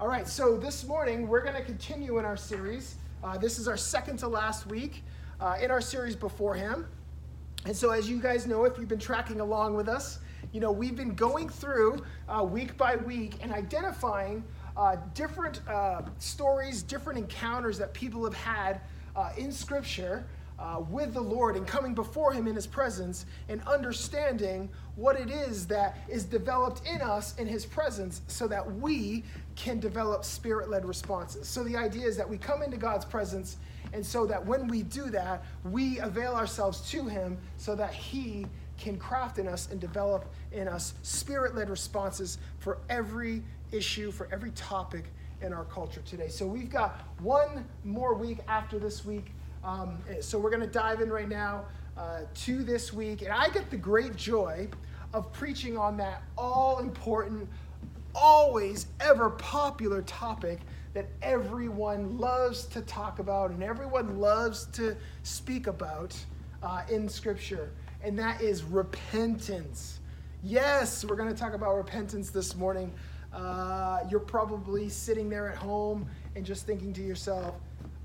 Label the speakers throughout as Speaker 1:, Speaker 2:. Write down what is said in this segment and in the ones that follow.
Speaker 1: All right, so this morning we're going to continue in our series. Uh, this is our second to last week uh, in our series before Him. And so, as you guys know, if you've been tracking along with us, you know, we've been going through uh, week by week and identifying uh, different uh, stories, different encounters that people have had uh, in Scripture uh, with the Lord and coming before Him in His presence and understanding what it is that is developed in us in His presence so that we can develop spirit led responses. So the idea is that we come into God's presence and so that when we do that, we avail ourselves to Him so that He can craft in us and develop in us spirit led responses for every issue, for every topic in our culture today. So we've got one more week after this week um, so we're going to dive in right now uh, to this week. And I get the great joy of preaching on that all important, always ever popular topic that everyone loves to talk about and everyone loves to speak about uh, in Scripture. And that is repentance. Yes, we're going to talk about repentance this morning. Uh, you're probably sitting there at home and just thinking to yourself,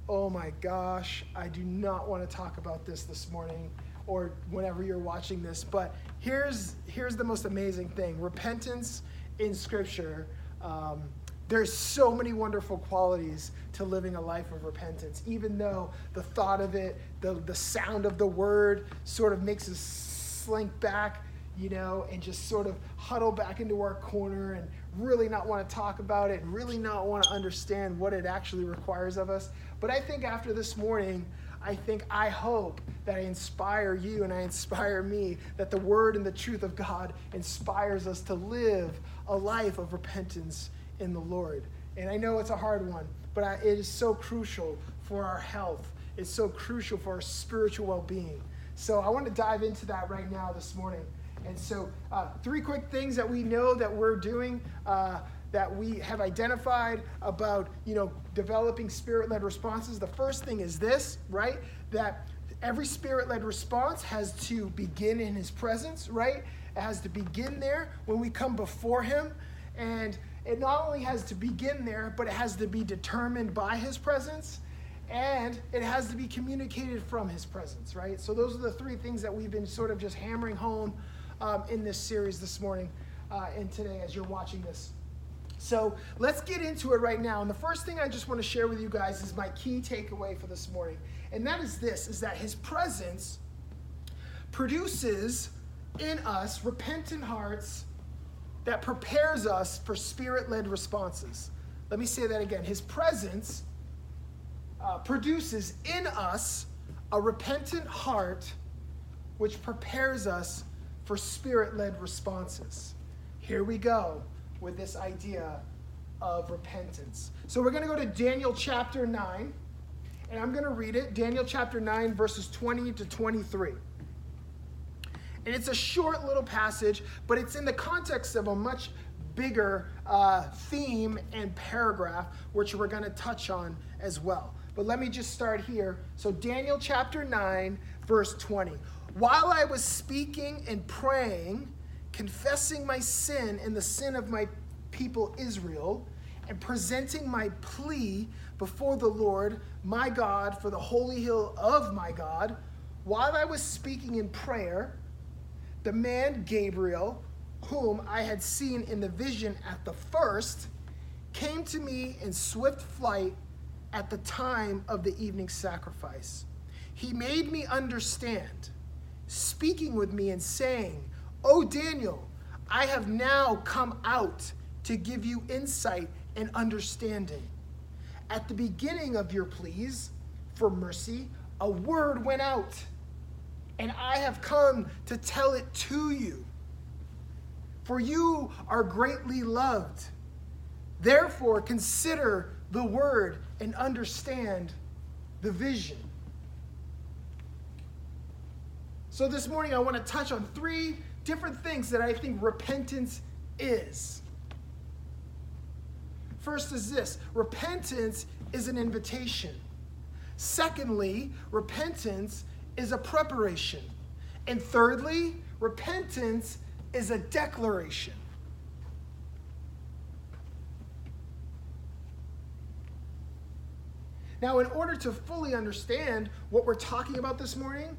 Speaker 1: oh my gosh, I do not want to talk about this this morning or whenever you're watching this. But here's, here's the most amazing thing repentance in Scripture. Um, there's so many wonderful qualities to living a life of repentance, even though the thought of it, the, the sound of the word sort of makes us slink back, you know, and just sort of huddle back into our corner and really not want to talk about it and really not want to understand what it actually requires of us. But I think after this morning, I think, I hope that I inspire you and I inspire me, that the word and the truth of God inspires us to live a life of repentance in the Lord. And I know it's a hard one, but I, it is so crucial for our health. It's so crucial for our spiritual well being. So I want to dive into that right now this morning. And so, uh, three quick things that we know that we're doing. Uh, that we have identified about you know developing spirit-led responses the first thing is this right? That every spirit-led response has to begin in his presence right? It has to begin there when we come before him. And it not only has to begin there but it has to be determined by his presence and it has to be communicated from his presence right? So those are the three things that we've been sort of just hammering home um, in this series this morning uh, and today as you're watching this so let's get into it right now. And the first thing I just want to share with you guys is my key takeaway for this morning. And that is this is that his presence produces in us repentant hearts that prepares us for spirit-led responses. Let me say that again. His presence uh, produces in us a repentant heart which prepares us for spirit-led responses. Here we go with this idea of repentance. So we're going to go to Daniel chapter 9, and I'm going to read it Daniel chapter 9, verses 20 to 23. And it's a short little passage, but it's in the context of a much bigger uh, theme and paragraph, which we're going to touch on as well. But let me just start here. So, Daniel chapter 9, verse 20. While I was speaking and praying, confessing my sin and the sin of my people Israel, and presenting my plea before the Lord, my God, for the holy hill of my God, while I was speaking in prayer, the man Gabriel, whom I had seen in the vision at the first, came to me in swift flight at the time of the evening sacrifice. He made me understand, speaking with me and saying, O Daniel, I have now come out to give you insight and understanding. At the beginning of your pleas for mercy, a word went out, and I have come to tell it to you. For you are greatly loved. Therefore, consider the word and understand the vision. So, this morning I want to touch on three different things that I think repentance is. First is this repentance is an invitation. Secondly, repentance is a preparation. And thirdly, repentance is a declaration. Now, in order to fully understand what we're talking about this morning,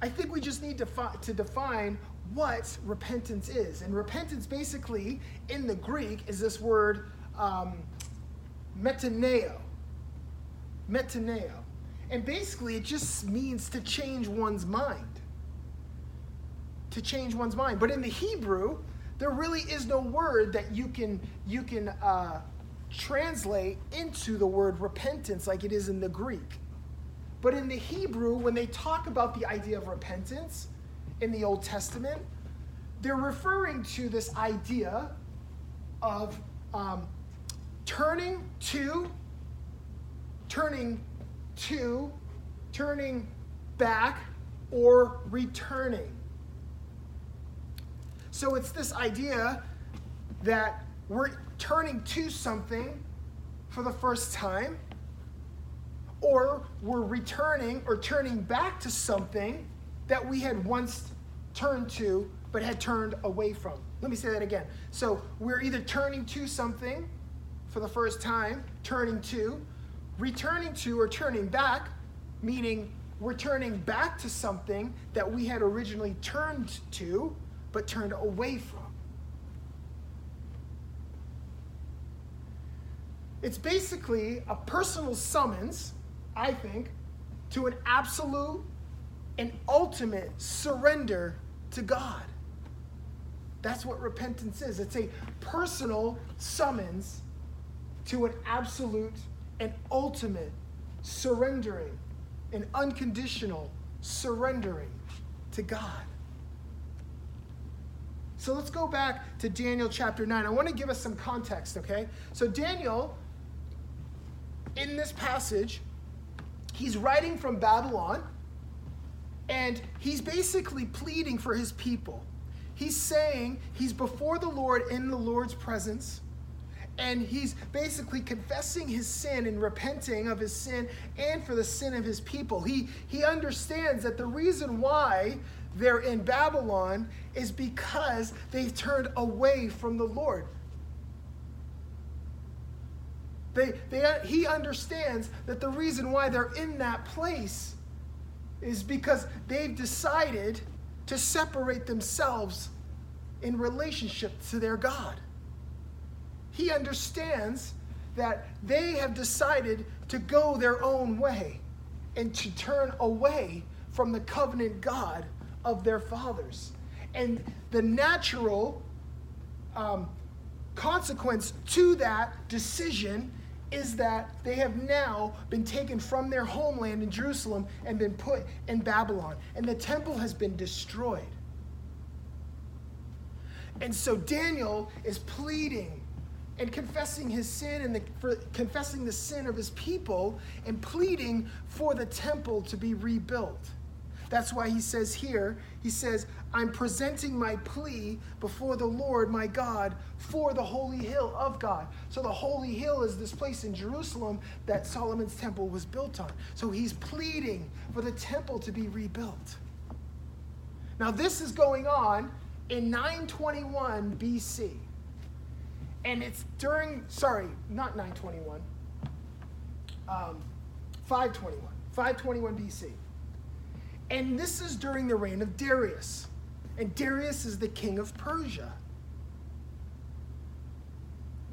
Speaker 1: I think we just need to, fi- to define what repentance is. And repentance, basically, in the Greek, is this word um, metaneo. Metaneo. And basically, it just means to change one's mind. To change one's mind. But in the Hebrew, there really is no word that you can you can uh, translate into the word repentance like it is in the Greek. But in the Hebrew, when they talk about the idea of repentance in the Old Testament, they're referring to this idea of um, turning to, turning to, turning back, or returning. So it's this idea that we're turning to something for the first time, or we're returning or turning back to something that we had once turned to but had turned away from. Let me say that again. So we're either turning to something for the first time, turning to, returning to, or turning back, meaning we're turning back to something that we had originally turned to but turned away from. It's basically a personal summons, I think, to an absolute and ultimate surrender to God. That's what repentance is. It's a personal summons to an absolute and ultimate surrendering, an unconditional surrendering to God. So let's go back to Daniel chapter 9. I want to give us some context, okay? So, Daniel in this passage, he's writing from Babylon and he's basically pleading for his people. He's saying he's before the Lord in the Lord's presence and he's basically confessing his sin and repenting of his sin and for the sin of his people. He, he understands that the reason why they're in Babylon is because they've turned away from the Lord. They, they, he understands that the reason why they're in that place is because they've decided to separate themselves in relationship to their God. He understands that they have decided to go their own way and to turn away from the covenant God of their fathers. And the natural um, consequence to that decision is that they have now been taken from their homeland in Jerusalem and been put in Babylon. And the temple has been destroyed. And so Daniel is pleading and confessing his sin and the, for, confessing the sin of his people and pleading for the temple to be rebuilt. That's why he says here, he says, I'm presenting my plea before the Lord my God for the holy hill of God. So the holy hill is this place in Jerusalem that Solomon's temple was built on. So he's pleading for the temple to be rebuilt. Now, this is going on in 921 BC. And it's during, sorry, not 921, um, 521, 521 BC. And this is during the reign of Darius. And Darius is the king of Persia.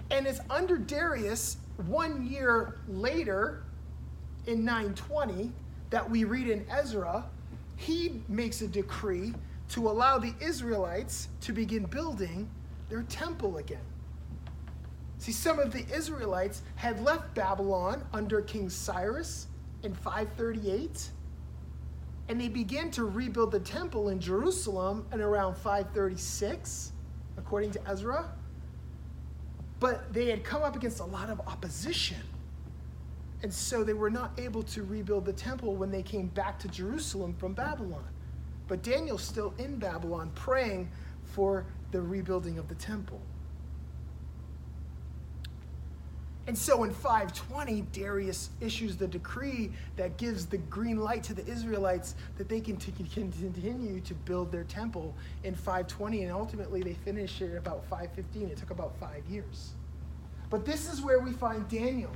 Speaker 1: And it's under Darius, one year later, in 920, that we read in Ezra, he makes a decree to allow the Israelites to begin building their temple again. See, some of the Israelites had left Babylon under King Cyrus in 538 and they began to rebuild the temple in Jerusalem in around 536, according to Ezra. But they had come up against a lot of opposition. And so they were not able to rebuild the temple when they came back to Jerusalem from Babylon. But Daniel's still in Babylon praying for the rebuilding of the temple. And so in 520, Darius issues the decree that gives the green light to the Israelites that they can t- continue to build their temple in 520. And ultimately, they finish it about 515. It took about five years. But this is where we find Daniel.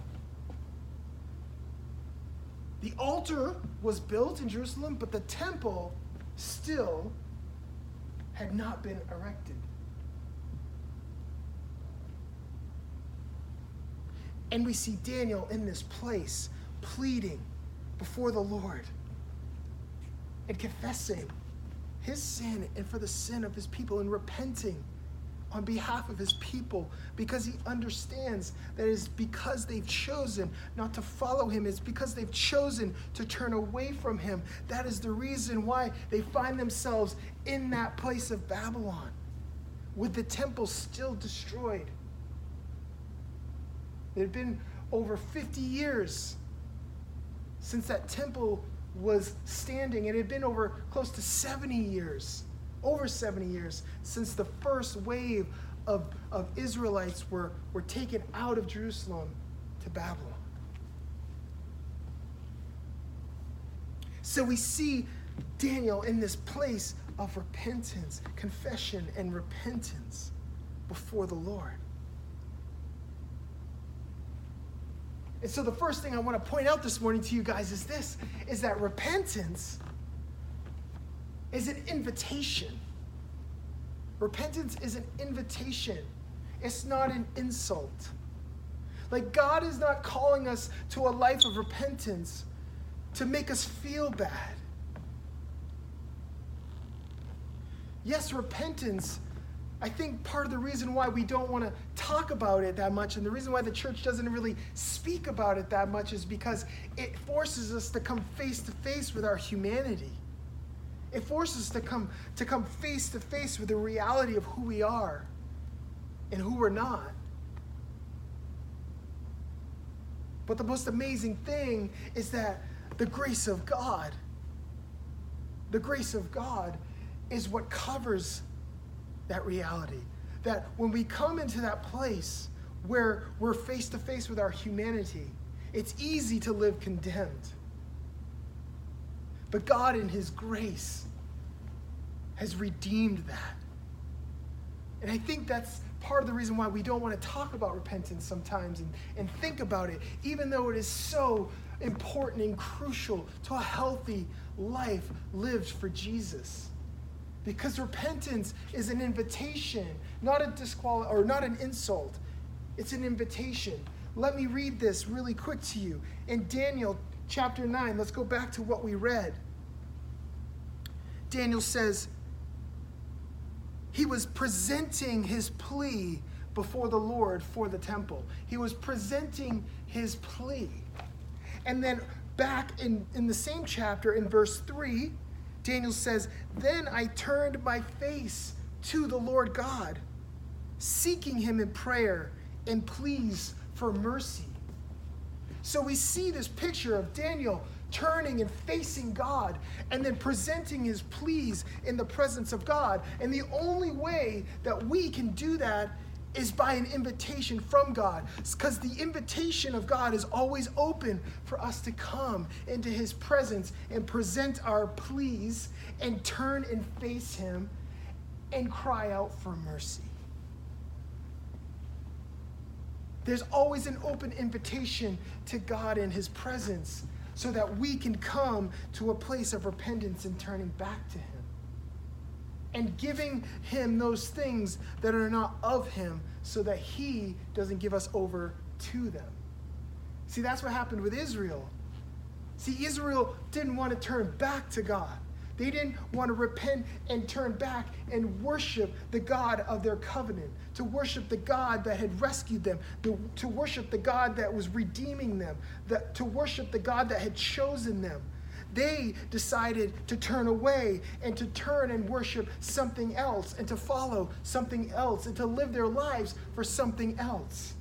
Speaker 1: The altar was built in Jerusalem, but the temple still had not been erected. And we see Daniel in this place pleading before the Lord and confessing his sin and for the sin of his people and repenting on behalf of his people because he understands that it's because they've chosen not to follow him. It's because they've chosen to turn away from him. That is the reason why they find themselves in that place of Babylon with the temple still destroyed. It had been over 50 years since that temple was standing. It had been over close to 70 years, over 70 years, since the first wave of, of Israelites were, were taken out of Jerusalem to Babylon. So we see Daniel in this place of repentance, confession, and repentance before the Lord. And so the first thing I want to point out this morning to you guys is this is that repentance is an invitation. Repentance is an invitation. It's not an insult. Like God is not calling us to a life of repentance to make us feel bad. Yes, repentance I think part of the reason why we don't want to talk about it that much and the reason why the church doesn't really speak about it that much is because it forces us to come face to face with our humanity. It forces us to come to come face to face with the reality of who we are and who we're not. But the most amazing thing is that the grace of God, the grace of God is what covers that reality. That when we come into that place where we're face to face with our humanity, it's easy to live condemned. But God, in His grace, has redeemed that. And I think that's part of the reason why we don't want to talk about repentance sometimes and, and think about it, even though it is so important and crucial to a healthy life lived for Jesus. Because repentance is an invitation, not a disqual or not an insult. It's an invitation. Let me read this really quick to you. In Daniel chapter 9, let's go back to what we read. Daniel says, he was presenting his plea before the Lord for the temple. He was presenting his plea. And then back in, in the same chapter, in verse 3, Daniel says, Then I turned my face to the Lord God, seeking him in prayer and pleas for mercy. So we see this picture of Daniel turning and facing God and then presenting his pleas in the presence of God. And the only way that we can do that is by an invitation from God. Because the invitation of God is always open for us to come into His presence and present our pleas and turn and face Him and cry out for mercy. There's always an open invitation to God in His presence so that we can come to a place of repentance and turning back to Him and giving him those things that are not of him so that he doesn't give us over to them. See, that's what happened with Israel. See, Israel didn't want to turn back to God. They didn't want to repent and turn back and worship the God of their covenant, to worship the God that had rescued them, to worship the God that was redeeming them, to worship the God that had chosen them they decided to turn away and to turn and worship something else and to follow something else and to live their lives for something else.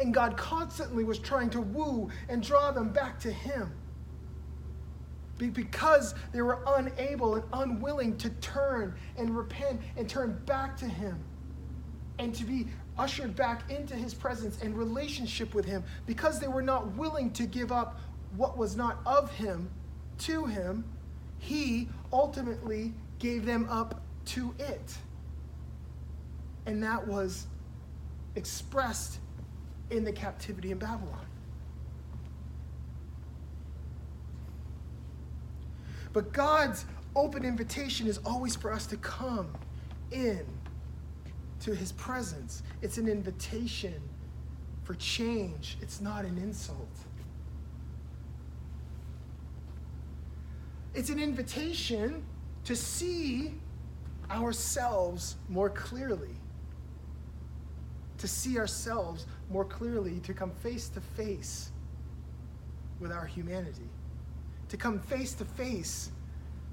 Speaker 1: And God constantly was trying to woo and draw them back to Him because they were unable and unwilling to turn and repent and turn back to Him and to be ushered back into His presence and relationship with Him because they were not willing to give up what was not of him to him, he ultimately gave them up to it. And that was expressed in the captivity in Babylon. But God's open invitation is always for us to come in to his presence. It's an invitation for change, it's not an insult. It's an invitation to see ourselves more clearly. To see ourselves more clearly, to come face to face with our humanity, to come face to face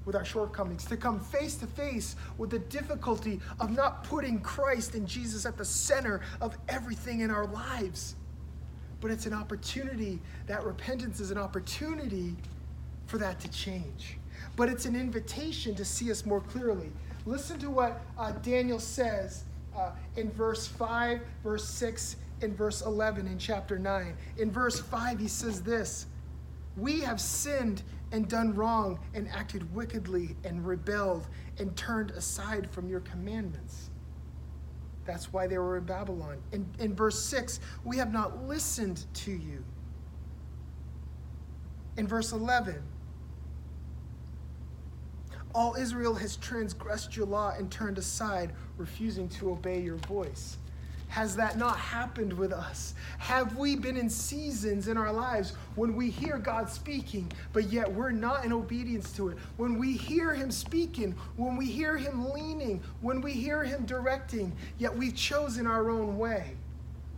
Speaker 1: with our shortcomings, to come face to face with the difficulty of not putting Christ and Jesus at the center of everything in our lives. But it's an opportunity, that repentance is an opportunity for that to change. But it's an invitation to see us more clearly. Listen to what uh, Daniel says uh, in verse 5, verse 6, and verse 11 in chapter 9. In verse 5, he says this We have sinned and done wrong and acted wickedly and rebelled and turned aside from your commandments. That's why they were in Babylon. In, in verse 6, we have not listened to you. In verse 11, all Israel has transgressed your law and turned aside, refusing to obey your voice. Has that not happened with us? Have we been in seasons in our lives when we hear God speaking, but yet we're not in obedience to it? When we hear Him speaking, when we hear Him leaning, when we hear Him directing, yet we've chosen our own way?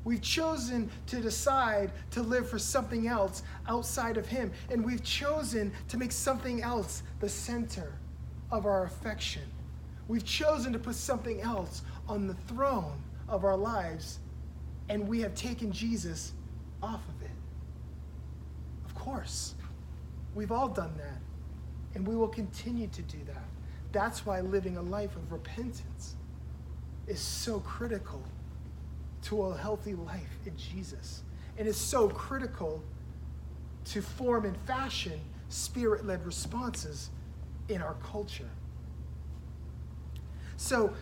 Speaker 1: We've chosen to decide to live for something else outside of Him, and we've chosen to make something else the center of our affection. We've chosen to put something else on the throne of our lives, and we have taken Jesus off of it. Of course, we've all done that, and we will continue to do that. That's why living a life of repentance is so critical to a healthy life in Jesus. And it's so critical to form and fashion spirit led responses in our culture. So,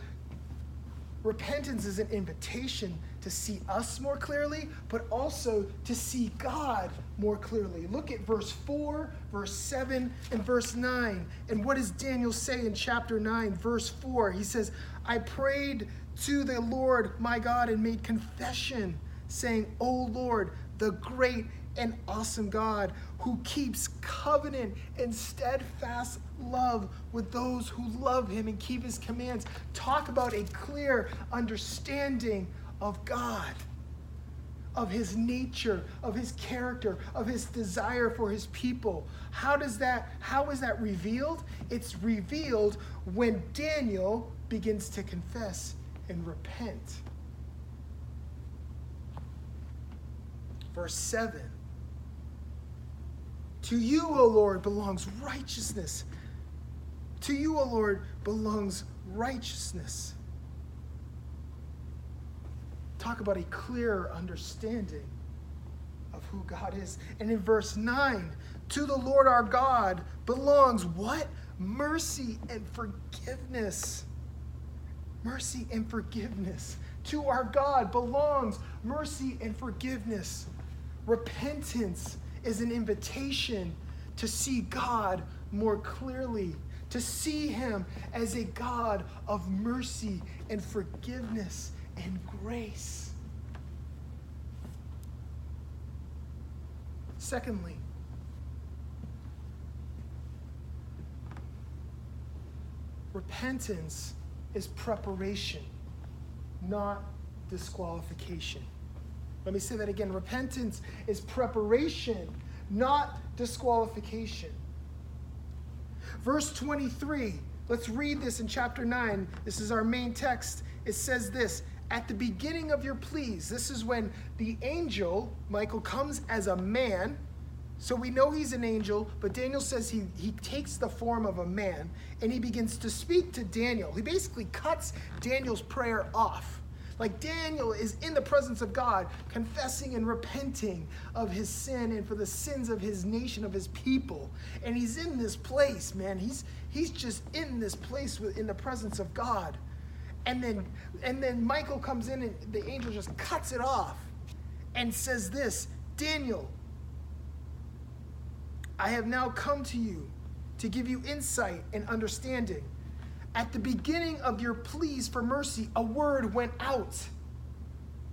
Speaker 1: Repentance is an invitation to see us more clearly, but also to see God more clearly. Look at verse 4, verse 7, and verse 9. And what does Daniel say in chapter 9, verse 4? He says, I prayed to the Lord my God and made confession, saying, O Lord, the great and awesome God who keeps covenant and steadfast love with those who love him and keep his commands. Talk about a clear understanding of God, of his nature, of his character, of his desire for his people. How does that how is that revealed? It's revealed when Daniel begins to confess and repent. Verse 7 To you, O Lord, belongs righteousness to you, O Lord, belongs righteousness. Talk about a clear understanding of who God is. And in verse 9, to the Lord our God belongs what? Mercy and forgiveness. Mercy and forgiveness. To our God belongs mercy and forgiveness. Repentance is an invitation to see God more clearly to see him as a God of mercy and forgiveness and grace. Secondly, repentance is preparation, not disqualification. Let me say that again. Repentance is preparation, not disqualification. Verse 23, let's read this in chapter 9. This is our main text. It says this At the beginning of your pleas, this is when the angel, Michael, comes as a man. So we know he's an angel, but Daniel says he, he takes the form of a man and he begins to speak to Daniel. He basically cuts Daniel's prayer off. Like Daniel is in the presence of God, confessing and repenting of his sin and for the sins of his nation, of his people. And he's in this place, man. He's he's just in this place with, in the presence of God. And then and then Michael comes in and the angel just cuts it off and says this, Daniel, I have now come to you to give you insight and understanding. At the beginning of your pleas for mercy, a word went out,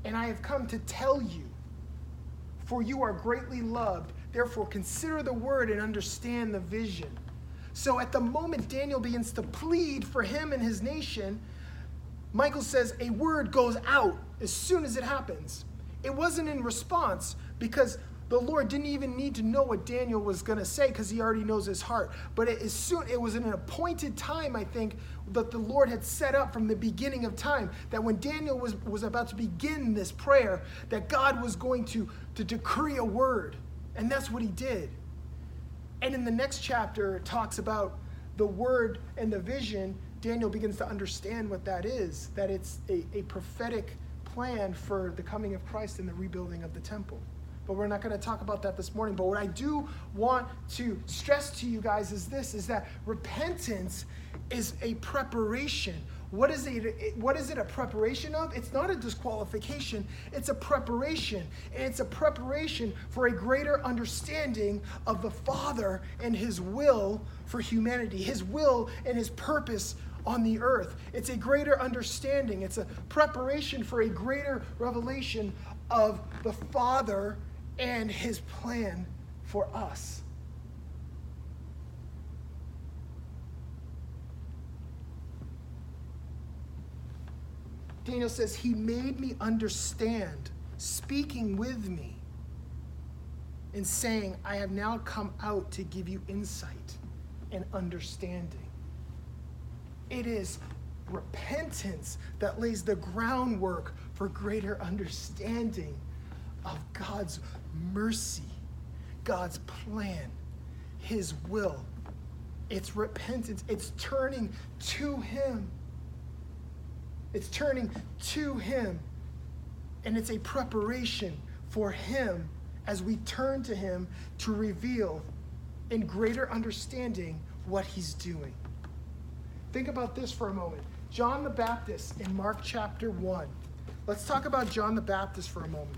Speaker 1: and I have come to tell you, for you are greatly loved. Therefore, consider the word and understand the vision. So, at the moment Daniel begins to plead for him and his nation, Michael says a word goes out as soon as it happens. It wasn't in response because the Lord didn't even need to know what Daniel was going to say because he already knows his heart. But it, soon it was an appointed time, I think, that the Lord had set up from the beginning of time. That when Daniel was, was about to begin this prayer, that God was going to, to decree a word. And that's what he did. And in the next chapter, it talks about the word and the vision. Daniel begins to understand what that is, that it's a, a prophetic plan for the coming of Christ and the rebuilding of the temple but we're not going to talk about that this morning. But what I do want to stress to you guys is this is that repentance is a preparation. What is it what is it a preparation of? It's not a disqualification, it's a preparation. And it's a preparation for a greater understanding of the Father and his will for humanity, his will and his purpose on the earth. It's a greater understanding. It's a preparation for a greater revelation of the Father and his plan for us. Daniel says, He made me understand, speaking with me, and saying, I have now come out to give you insight and understanding. It is repentance that lays the groundwork for greater understanding of God's mercy, God's plan, His will. It's repentance, it's turning to Him. It's turning to Him. And it's a preparation for Him as we turn to Him to reveal in greater understanding what He's doing. Think about this for a moment. John the Baptist in Mark chapter 1. Let's talk about John the Baptist for a moment.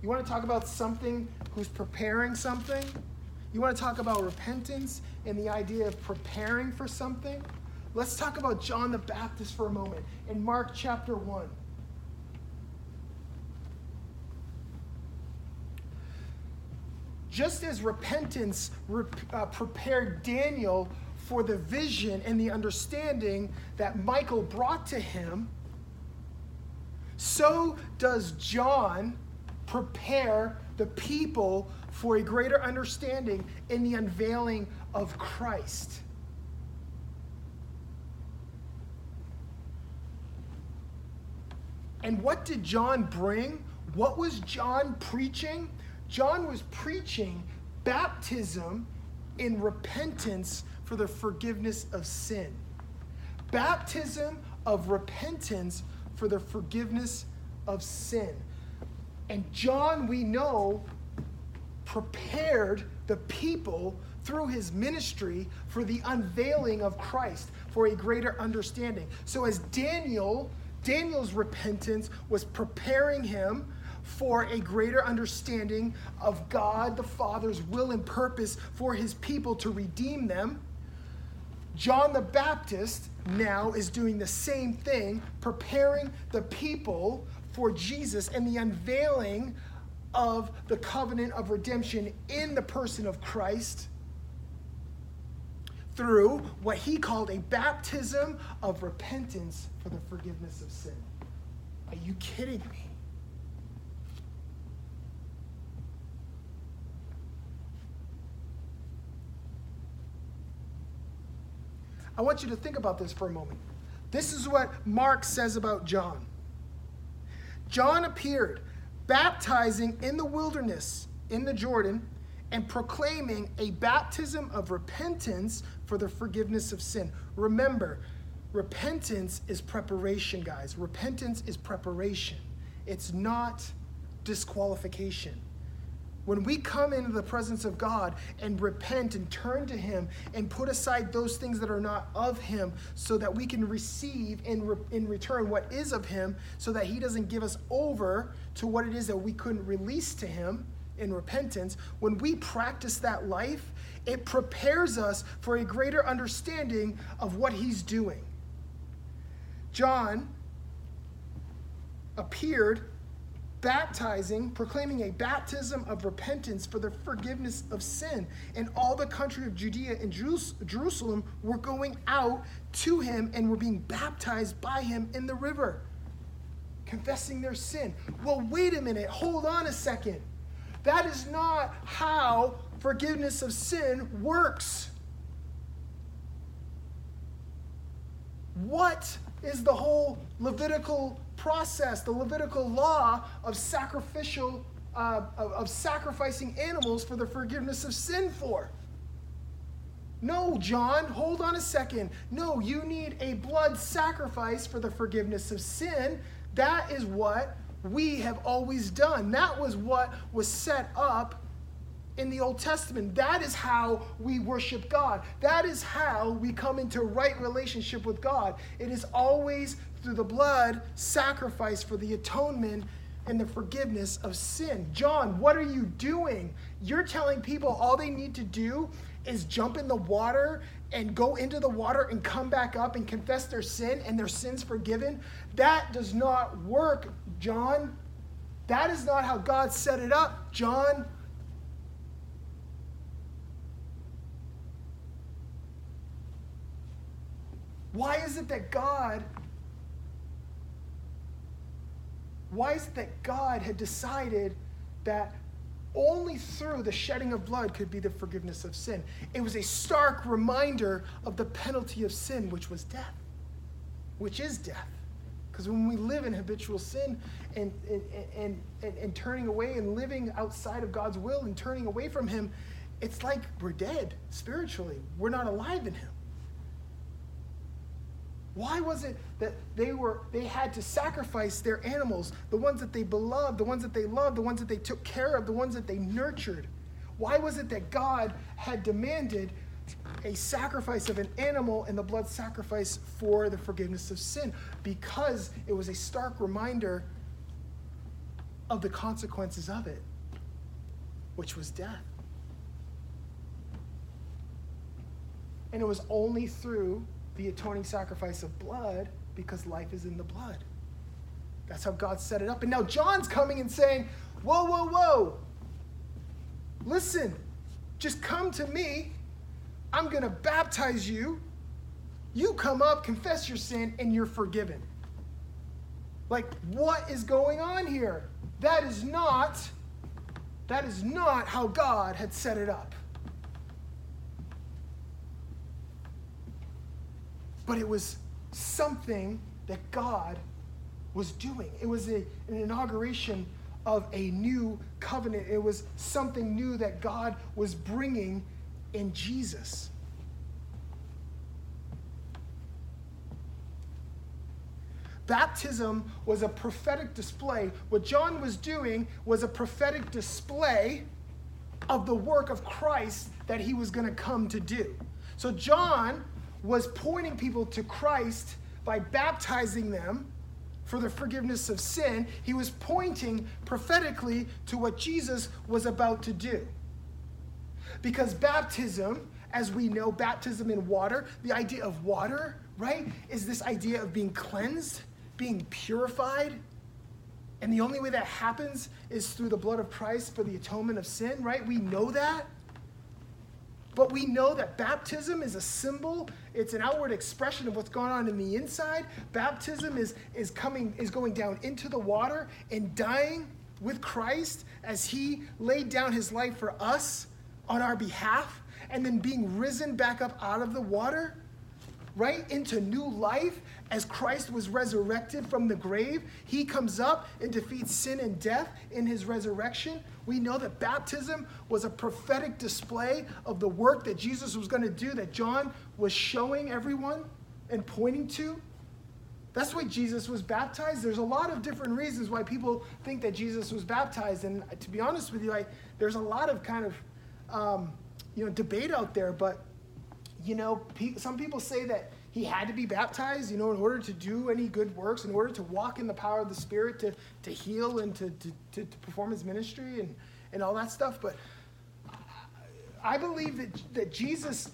Speaker 1: You want to talk about something who's preparing something? You want to talk about repentance and the idea of preparing for something? Let's talk about John the Baptist for a moment in Mark chapter 1. Just as repentance uh, prepared Daniel for the vision and the understanding that Michael brought to him, so does John prepare the people for a greater understanding in the unveiling of Christ. And what did John bring? What was John preaching? John was preaching baptism in repentance for the forgiveness of sin. Baptism of repentance for the forgiveness of sin. And John, we know, prepared the people through his ministry for the unveiling of Christ, for a greater understanding. So as Daniel, Daniel's repentance was preparing him for a greater understanding of God the Father's will and purpose for his people to redeem them. John the Baptist now is doing the same thing, preparing the people for Jesus and the unveiling of the covenant of redemption in the person of Christ through what he called a baptism of repentance for the forgiveness of sin. Are you kidding me? I want you to think about this for a moment. This is what Mark says about John. John appeared, baptizing in the wilderness in the Jordan and proclaiming a baptism of repentance for the forgiveness of sin. Remember, repentance is preparation, guys. Repentance is preparation, it's not disqualification. When we come into the presence of God and repent and turn to Him and put aside those things that are not of Him so that we can receive in, re- in return what is of Him so that He doesn't give us over to what it is that we couldn't release to Him, in repentance, when we practice that life, it prepares us for a greater understanding of what he's doing. John appeared baptizing, proclaiming a baptism of repentance for the forgiveness of sin. And all the country of Judea and Jerusalem were going out to him and were being baptized by him in the river, confessing their sin. Well, wait a minute, hold on a second. That is not how forgiveness of sin works. What is the whole Levitical process, the Levitical law of sacrificial, uh, of, of sacrificing animals for the forgiveness of sin for. No, John, hold on a second. No, you need a blood sacrifice for the forgiveness of sin. That is what we have always done. That was what was set up in the Old Testament. That is how we worship God. That is how we come into right relationship with God. It is always through the blood sacrifice for the atonement and the forgiveness of sin. John, what are you doing? You're telling people all they need to do is jump in the water and go into the water and come back up and confess their sin and their sins forgiven. That does not work, John. That is not how God set it up, John. Why is it that God why is it that God had decided that only through the shedding of blood could be the forgiveness of sin? It was a stark reminder of the penalty of sin, which was death, which is death. Because when we live in habitual sin and, and, and, and, and turning away and living outside of God's will and turning away from Him, it's like we're dead spiritually. We're not alive in Him. Why was it that they were they had to sacrifice their animals, the ones that they beloved, the ones that they loved, the ones that they took care of, the ones that they nurtured? Why was it that God had demanded a sacrifice of an animal and the blood sacrifice for the forgiveness of sin? Because it was a stark reminder of the consequences of it, which was death. And it was only through the atoning sacrifice of blood because life is in the blood. That's how God set it up. And now John's coming and saying, Whoa, whoa, whoa. Listen, just come to me. I'm going to baptize you. You come up, confess your sin, and you're forgiven. Like, what is going on here? That is not, that is not how God had set it up. But it was something that God was doing. It was a, an inauguration of a new covenant. It was something new that God was bringing in Jesus. Baptism was a prophetic display. What John was doing was a prophetic display of the work of Christ that he was going to come to do. So, John was pointing people to Christ by baptizing them for the forgiveness of sin. He was pointing prophetically to what Jesus was about to do. Because baptism, as we know, baptism in water, the idea of water, right, is this idea of being cleansed, being purified. And the only way that happens is through the blood of Christ for the atonement of sin, right? We know that. But we know that baptism is a symbol, it's an outward expression of what's going on in the inside. Baptism is, is coming, is going down into the water and dying with Christ as he laid down his life for us on our behalf, and then being risen back up out of the water, right, into new life as Christ was resurrected from the grave. He comes up and defeats sin and death in his resurrection we know that baptism was a prophetic display of the work that Jesus was going to do, that John was showing everyone and pointing to. That's why Jesus was baptized. There's a lot of different reasons why people think that Jesus was baptized. And to be honest with you, I, there's a lot of kind of um, you know debate out there. But you know, pe- some people say that he had to be baptized, you know, in order to do any good works, in order to walk in the power of the Spirit, to, to heal and to, to, to, to perform his ministry. And, and all that stuff, but I believe that, that Jesus,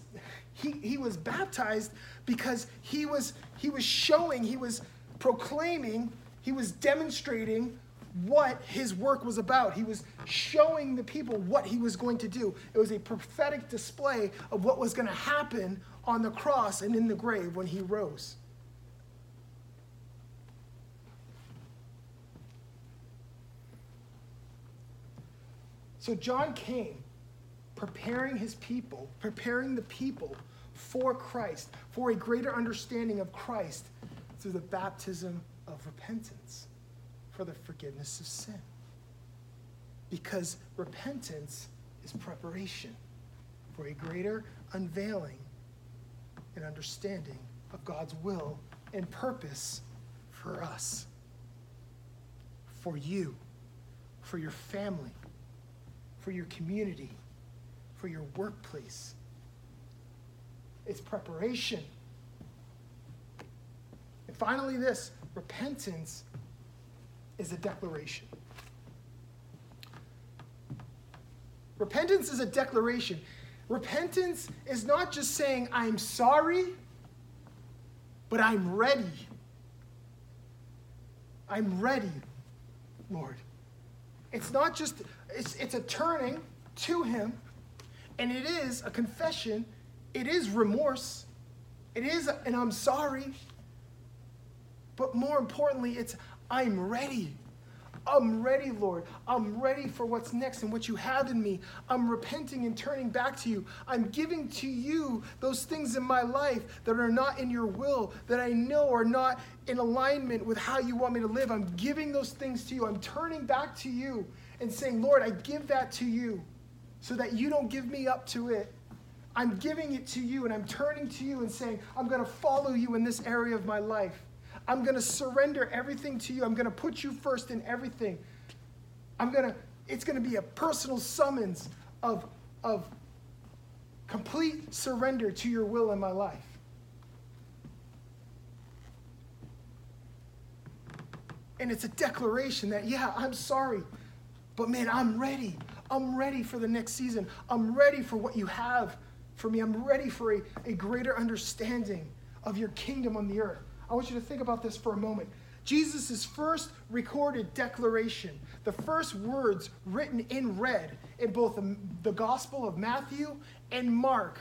Speaker 1: he, he was baptized because he was, he was showing, he was proclaiming, he was demonstrating what his work was about. He was showing the people what he was going to do. It was a prophetic display of what was going to happen on the cross and in the grave when he rose. So John came preparing his people, preparing the people for Christ, for a greater understanding of Christ through the baptism of repentance for the forgiveness of sin. Because repentance is preparation for a greater unveiling and understanding of God's will and purpose for us, for you, for your family, for your community, for your workplace. It's preparation. And finally, this repentance is a declaration. Repentance is a declaration. Repentance is not just saying, I'm sorry, but I'm ready. I'm ready, Lord. It's not just, it's, it's a turning to Him, and it is a confession. It is remorse. It is an I'm sorry. But more importantly, it's I'm ready. I'm ready, Lord. I'm ready for what's next and what you have in me. I'm repenting and turning back to you. I'm giving to you those things in my life that are not in your will, that I know are not in alignment with how you want me to live. I'm giving those things to you. I'm turning back to you and saying, Lord, I give that to you so that you don't give me up to it. I'm giving it to you and I'm turning to you and saying, I'm going to follow you in this area of my life. I'm going to surrender everything to you. I'm going to put you first in everything. I'm going to, it's going to be a personal summons of, of complete surrender to your will in my life. And it's a declaration that, yeah, I'm sorry, but man, I'm ready. I'm ready for the next season. I'm ready for what you have for me. I'm ready for a, a greater understanding of your kingdom on the earth. I want you to think about this for a moment. Jesus' first recorded declaration, the first words written in red in both the Gospel of Matthew and Mark,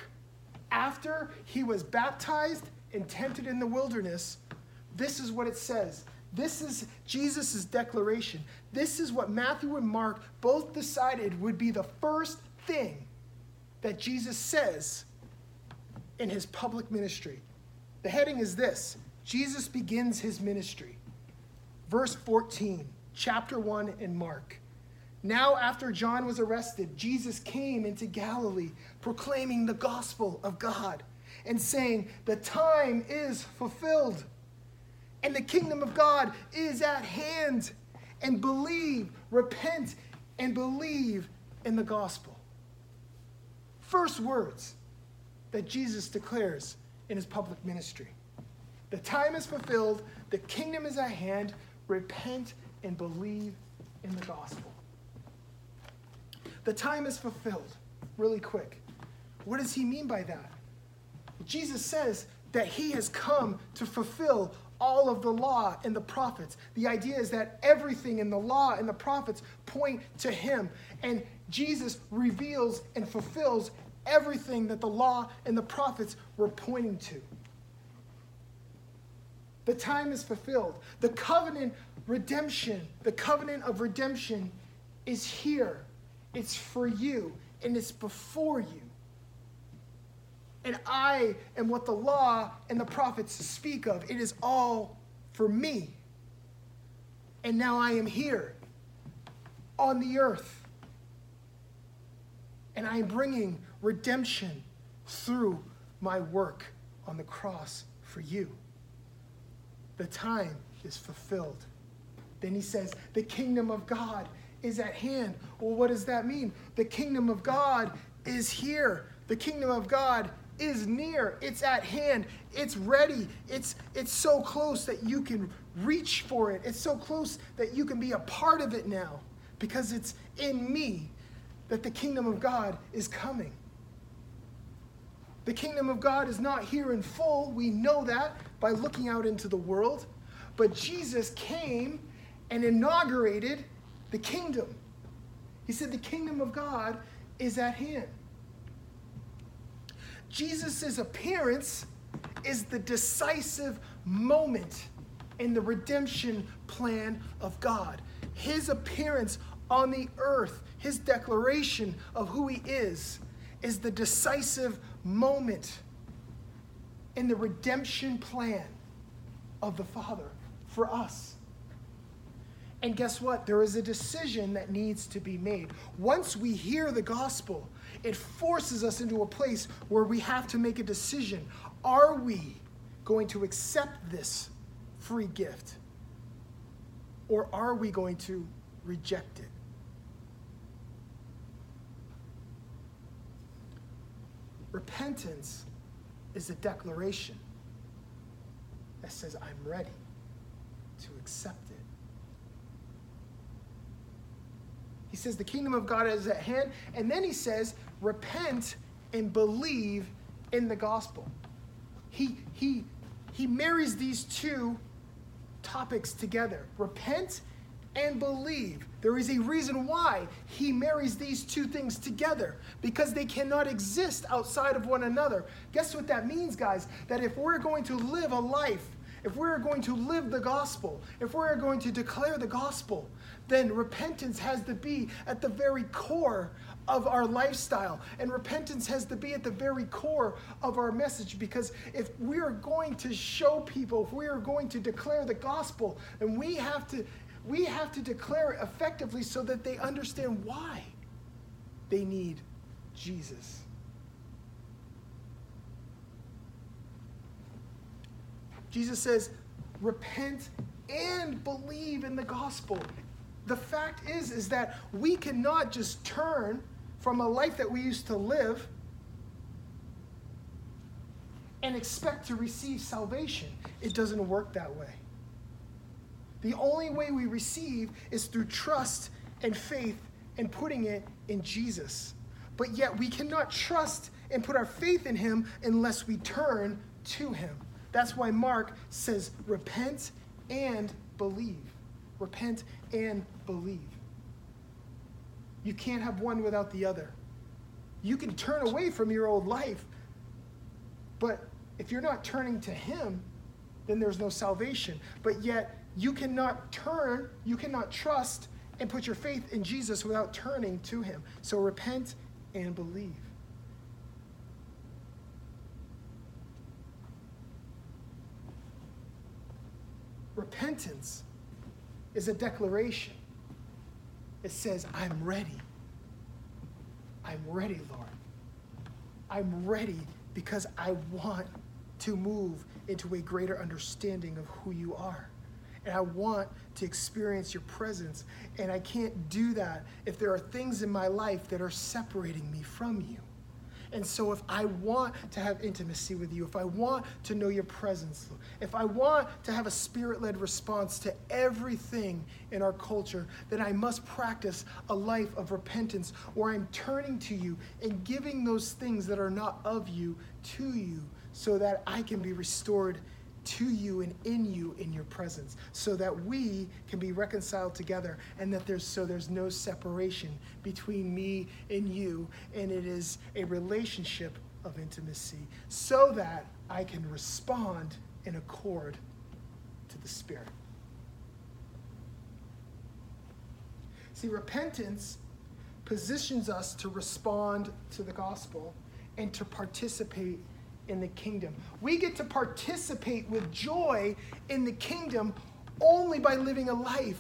Speaker 1: after he was baptized and tempted in the wilderness, this is what it says. This is Jesus' declaration. This is what Matthew and Mark both decided would be the first thing that Jesus says in his public ministry. The heading is this Jesus begins his ministry. Verse 14, chapter 1 in Mark. Now, after John was arrested, Jesus came into Galilee proclaiming the gospel of God and saying, The time is fulfilled and the kingdom of God is at hand. And believe, repent, and believe in the gospel. First words that Jesus declares in his public ministry. The time is fulfilled, the kingdom is at hand. Repent and believe in the gospel. The time is fulfilled. Really quick. What does he mean by that? Jesus says that he has come to fulfill all of the law and the prophets. The idea is that everything in the law and the prophets point to him. And Jesus reveals and fulfills everything that the law and the prophets were pointing to. The time is fulfilled. The covenant redemption, the covenant of redemption is here. It's for you, and it's before you. And I am what the law and the prophets speak of. It is all for me. And now I am here on the earth. And I am bringing redemption through my work on the cross for you. The time is fulfilled. Then he says, The kingdom of God is at hand. Well, what does that mean? The kingdom of God is here. The kingdom of God is near. It's at hand. It's ready. It's, it's so close that you can reach for it. It's so close that you can be a part of it now because it's in me. that the kingdom of God is coming. The kingdom of God is not here in full. We know that by looking out into the world. But Jesus came and inaugurated the kingdom. He said, The kingdom of God is at hand. Jesus' appearance is the decisive moment in the redemption plan of God. His appearance on the earth, his declaration of who he is, is the decisive moment in the redemption plan of the Father for us. And guess what? There is a decision that needs to be made. Once we hear the gospel, it forces us into a place where we have to make a decision. Are we going to accept this free gift? Or are we going to reject it? Repentance is a declaration that says, I'm ready to accept it. He says, The kingdom of God is at hand. And then he says, Repent and believe in the gospel. He, he, he marries these two topics together repent and believe. There is a reason why he marries these two things together because they cannot exist outside of one another. Guess what that means, guys? That if we're going to live a life, if we're going to live the gospel, if we're going to declare the gospel, then repentance has to be at the very core of our lifestyle. And repentance has to be at the very core of our message because if we are going to show people, if we are going to declare the gospel, then we have to we have to declare it effectively so that they understand why they need Jesus. Jesus says, repent and believe in the gospel. The fact is is that we cannot just turn from a life that we used to live and expect to receive salvation. It doesn't work that way. The only way we receive is through trust and faith and putting it in Jesus. But yet we cannot trust and put our faith in him unless we turn to him. That's why Mark says, repent and believe. Repent and believe. You can't have one without the other. You can turn away from your old life, but if you're not turning to him, then there's no salvation. But yet, you cannot turn, you cannot trust and put your faith in Jesus without turning to him. So repent and believe. Repentance is a declaration. It says, I'm ready. I'm ready, Lord. I'm ready because I want to move into a greater understanding of who you are and I want to experience your presence. And I can't do that if there are things in my life that are separating me from you. And so, if I want to have intimacy with you, if I want to know your presence, if I want to have a spirit led response to everything in our culture, then I must practice a life of repentance where I'm turning to you and giving those things that are not of you to you so that I can be restored to you and in you in your presence so that we can be reconciled together and that there's so there's no separation between me and you and it is a relationship of intimacy so that I can respond in accord to the spirit. See repentance positions us to respond to the gospel and to participate in the kingdom. We get to participate with joy in the kingdom only by living a life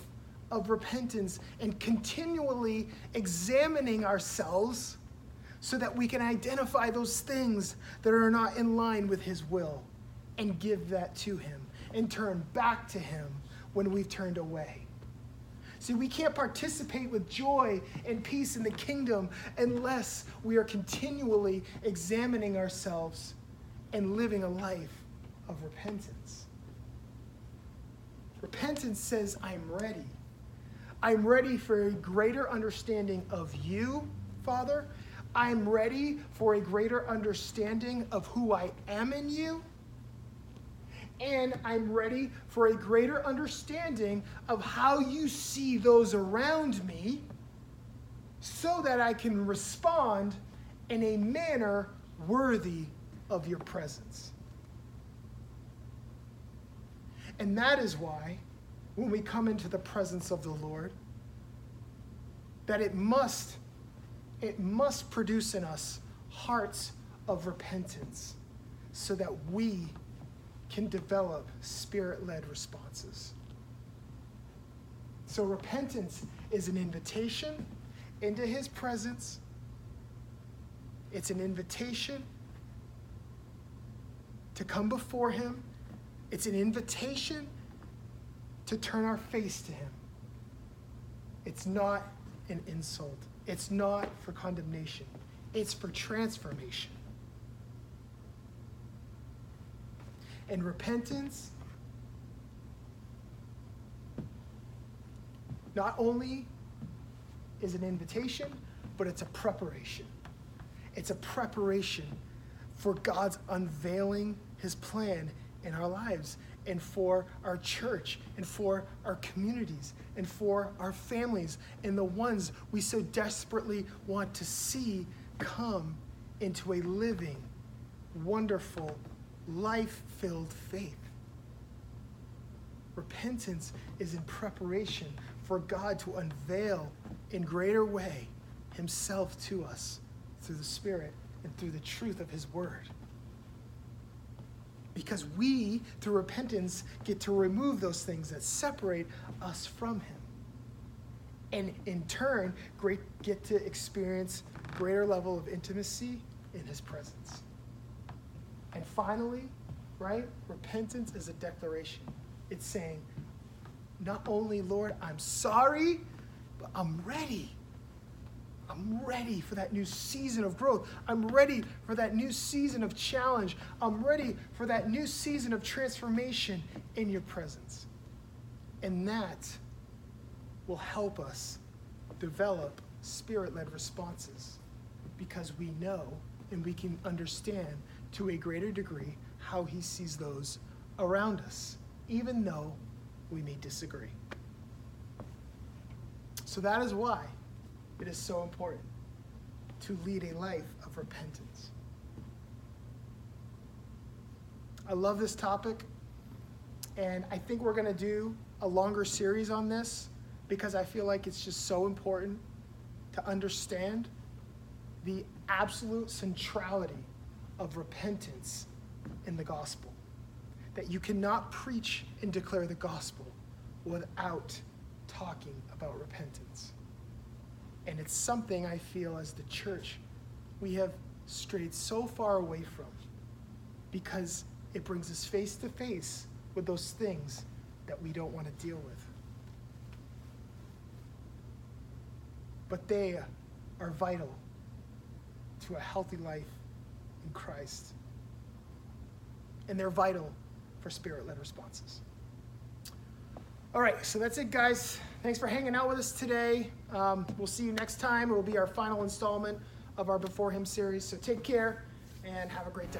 Speaker 1: of repentance and continually examining ourselves so that we can identify those things that are not in line with His will and give that to Him and turn back to Him when we've turned away. See, we can't participate with joy and peace in the kingdom unless we are continually examining ourselves and living a life of repentance. Repentance says, I'm ready. I'm ready for a greater understanding of you Father. I'm ready for a greater understanding of who I am in you. And I'm ready for a greater understanding of how you see those around me so that I can respond in a manner worthy of your presence. And that is why, when we come into the presence of the Lord, that it must, it must produce in us hearts of repentance so that we can develop spirit led responses. So, repentance is an invitation into his presence, it's an invitation to come before him, it's an invitation to turn our face to him. It's not an insult, it's not for condemnation, it's for transformation. And repentance not only is an invitation, but it's a preparation. It's a preparation for God's unveiling his plan in our lives and for our church and for our communities and for our families and the ones we so desperately want to see come into a living, wonderful, life filled faith. Repentance is in preparation for God to unveil in greater way himself to us through the Spirit and through the truth of his word. Because we, through repentance, get to remove those things that separate us from him. And in turn, great, get to experience greater level of intimacy in his presence. And finally, right, repentance is a declaration. It's saying, not only, Lord, I'm sorry, but I'm ready. I'm ready for that new season of growth. I'm ready for that new season of challenge. I'm ready for that new season of transformation in your presence. And that will help us develop spirit led responses because we know and we can understand to a greater degree how he sees those around us, even though we may disagree. So that is why it is so important to lead a life of repentance. I love this topic, and I think we're going to do a longer series on this because I feel like it's just so important to understand the absolute centrality of repentance in the gospel. That you cannot preach and declare the gospel without talking about repentance. And it's something I feel as the church we have strayed so far away from because it brings us face to face with those things that we don't want to deal with. But they are vital to a healthy life in Christ. And they're vital for spirit led responses. All right, so that's it, guys. Thanks for hanging out with us today. Um, we'll see you next time. It will be our final installment of our Before Him series. So take care and have a great day.